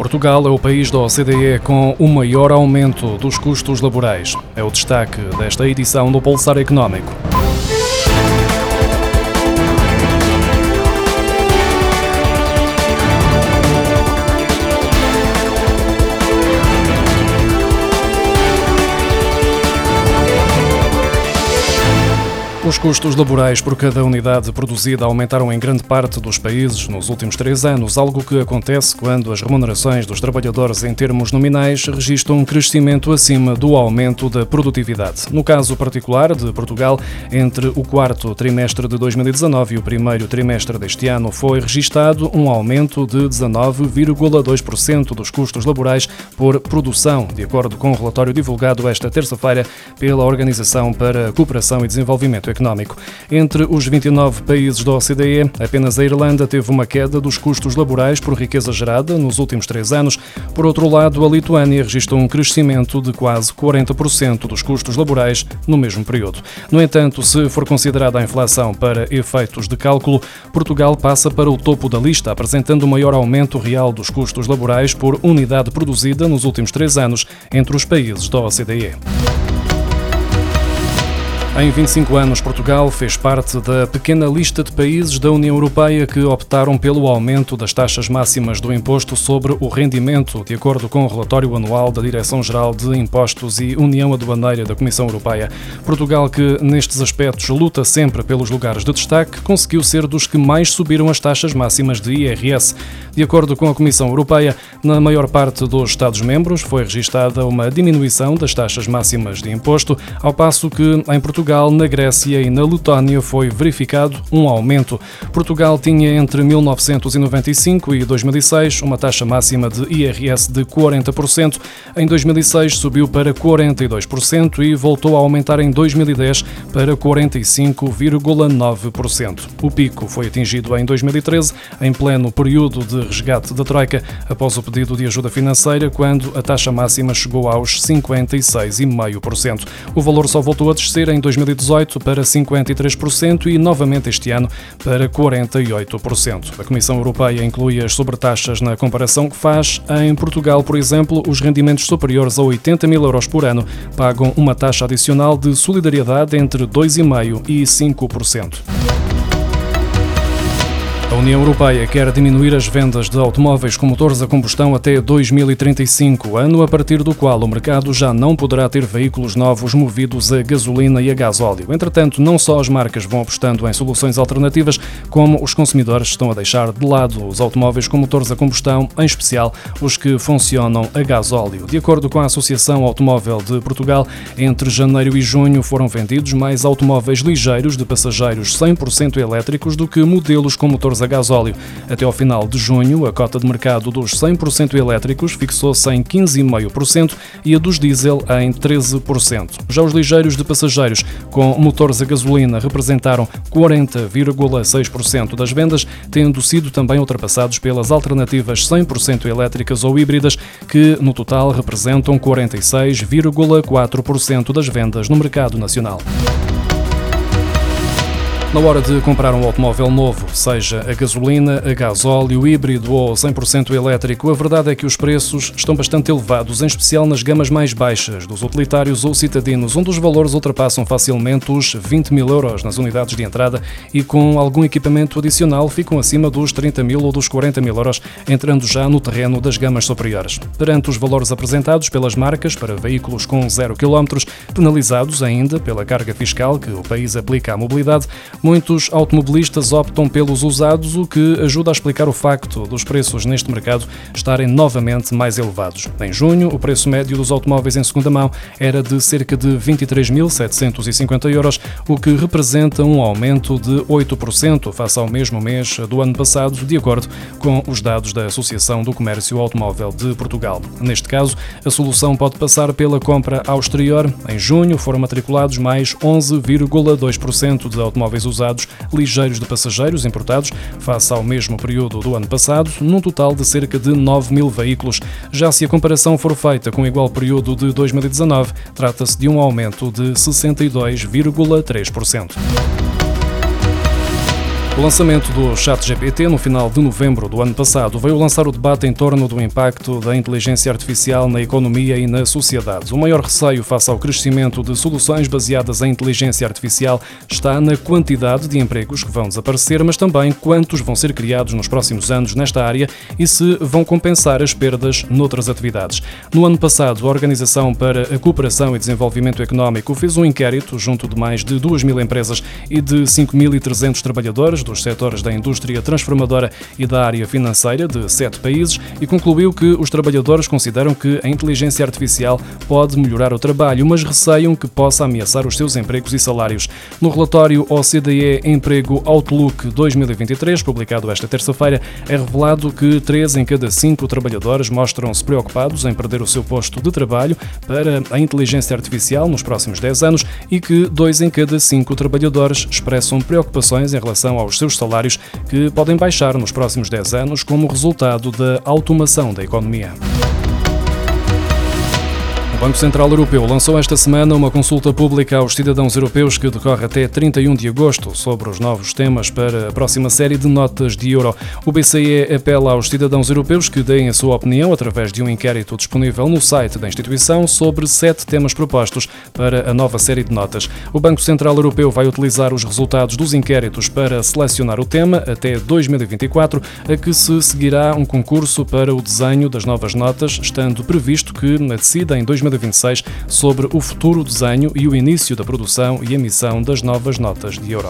Portugal é o país da OCDE com o maior aumento dos custos laborais. É o destaque desta edição do Pulsar Económico. Os custos laborais por cada unidade produzida aumentaram em grande parte dos países nos últimos três anos, algo que acontece quando as remunerações dos trabalhadores em termos nominais registram um crescimento acima do aumento da produtividade. No caso particular de Portugal, entre o quarto trimestre de 2019 e o primeiro trimestre deste ano, foi registado um aumento de 19,2% dos custos laborais por produção, de acordo com o um relatório divulgado esta terça-feira pela Organização para a Cooperação e Desenvolvimento Económico. Entre os 29 países da OCDE, apenas a Irlanda teve uma queda dos custos laborais por riqueza gerada nos últimos três anos. Por outro lado, a Lituânia registrou um crescimento de quase 40% dos custos laborais no mesmo período. No entanto, se for considerada a inflação para efeitos de cálculo, Portugal passa para o topo da lista, apresentando o maior aumento real dos custos laborais por unidade produzida nos últimos três anos entre os países da OCDE. Em 25 anos, Portugal fez parte da pequena lista de países da União Europeia que optaram pelo aumento das taxas máximas do imposto sobre o rendimento, de acordo com o relatório anual da Direção-Geral de Impostos e União Aduaneira da Comissão Europeia. Portugal, que nestes aspectos luta sempre pelos lugares de destaque, conseguiu ser dos que mais subiram as taxas máximas de IRS. De acordo com a Comissão Europeia, na maior parte dos Estados-membros foi registada uma diminuição das taxas máximas de imposto, ao passo que em Portugal Portugal, na Grécia e na Letónia foi verificado um aumento. Portugal tinha entre 1995 e 2006 uma taxa máxima de IRS de 40%. Em 2006 subiu para 42% e voltou a aumentar em 2010 para 45,9%. O pico foi atingido em 2013, em pleno período de resgate da Troika, após o pedido de ajuda financeira, quando a taxa máxima chegou aos 56,5%. O valor só voltou a descer em 2018 para 53% e novamente este ano para 48%. A Comissão Europeia inclui as sobretaxas na comparação que faz. Em Portugal, por exemplo, os rendimentos superiores a 80 mil euros por ano pagam uma taxa adicional de solidariedade entre 2,5% e 5%. A União Europeia quer diminuir as vendas de automóveis com motores a combustão até 2035, ano a partir do qual o mercado já não poderá ter veículos novos movidos a gasolina e a gasóleo. Entretanto, não só as marcas vão apostando em soluções alternativas, como os consumidores estão a deixar de lado os automóveis com motores a combustão, em especial os que funcionam a gasóleo. De acordo com a Associação Automóvel de Portugal, entre janeiro e junho foram vendidos mais automóveis ligeiros de passageiros 100% elétricos do que modelos com motores a gasóleo. Até ao final de junho, a cota de mercado dos 100% elétricos fixou-se em 15,5% e a dos diesel em 13%. Já os ligeiros de passageiros com motores a gasolina representaram 40,6% das vendas, tendo sido também ultrapassados pelas alternativas 100% elétricas ou híbridas, que no total representam 46,4% das vendas no mercado nacional. Na hora de comprar um automóvel novo, seja a gasolina, a gasóleo, híbrido ou 100% elétrico, a verdade é que os preços estão bastante elevados, em especial nas gamas mais baixas, dos utilitários ou citadinos, onde os valores ultrapassam facilmente os 20 mil euros nas unidades de entrada e com algum equipamento adicional ficam acima dos 30 mil ou dos 40 mil euros, entrando já no terreno das gamas superiores. Perante os valores apresentados pelas marcas para veículos com 0 km, penalizados ainda pela carga fiscal que o país aplica à mobilidade, Muitos automobilistas optam pelos usados, o que ajuda a explicar o facto dos preços neste mercado estarem novamente mais elevados. Em junho, o preço médio dos automóveis em segunda mão era de cerca de 23.750 euros, o que representa um aumento de 8% face ao mesmo mês do ano passado, de acordo com os dados da Associação do Comércio Automóvel de Portugal. Neste caso, a solução pode passar pela compra ao exterior. Em junho, foram matriculados mais 11,2% de automóveis usados ligeiros de passageiros importados, face ao mesmo período do ano passado, num total de cerca de 9 mil veículos. Já se a comparação for feita com o igual período de 2019, trata-se de um aumento de 62,3%. O lançamento do ChatGPT no final de novembro do ano passado veio lançar o debate em torno do impacto da inteligência artificial na economia e na sociedade. O maior receio face ao crescimento de soluções baseadas em inteligência artificial está na quantidade de empregos que vão desaparecer, mas também quantos vão ser criados nos próximos anos nesta área e se vão compensar as perdas noutras atividades. No ano passado, a Organização para a Cooperação e Desenvolvimento Económico fez um inquérito junto de mais de 2 mil empresas e de 5.300 trabalhadores dos setores da indústria transformadora e da área financeira de sete países e concluiu que os trabalhadores consideram que a inteligência artificial pode melhorar o trabalho, mas receiam que possa ameaçar os seus empregos e salários. No relatório OCDE Emprego Outlook 2023, publicado esta terça-feira, é revelado que três em cada cinco trabalhadores mostram-se preocupados em perder o seu posto de trabalho para a inteligência artificial nos próximos 10 anos e que dois em cada cinco trabalhadores expressam preocupações em relação seus salários, que podem baixar nos próximos 10 anos como resultado da automação da economia. O Banco Central Europeu lançou esta semana uma consulta pública aos cidadãos europeus que decorre até 31 de agosto sobre os novos temas para a próxima série de notas de euro. O BCE apela aos cidadãos europeus que deem a sua opinião através de um inquérito disponível no site da instituição sobre sete temas propostos para a nova série de notas. O Banco Central Europeu vai utilizar os resultados dos inquéritos para selecionar o tema até 2024, a que se seguirá um concurso para o desenho das novas notas, estando previsto que decida em 2024 2026 sobre o futuro desenho e o início da produção e emissão das novas notas de euro.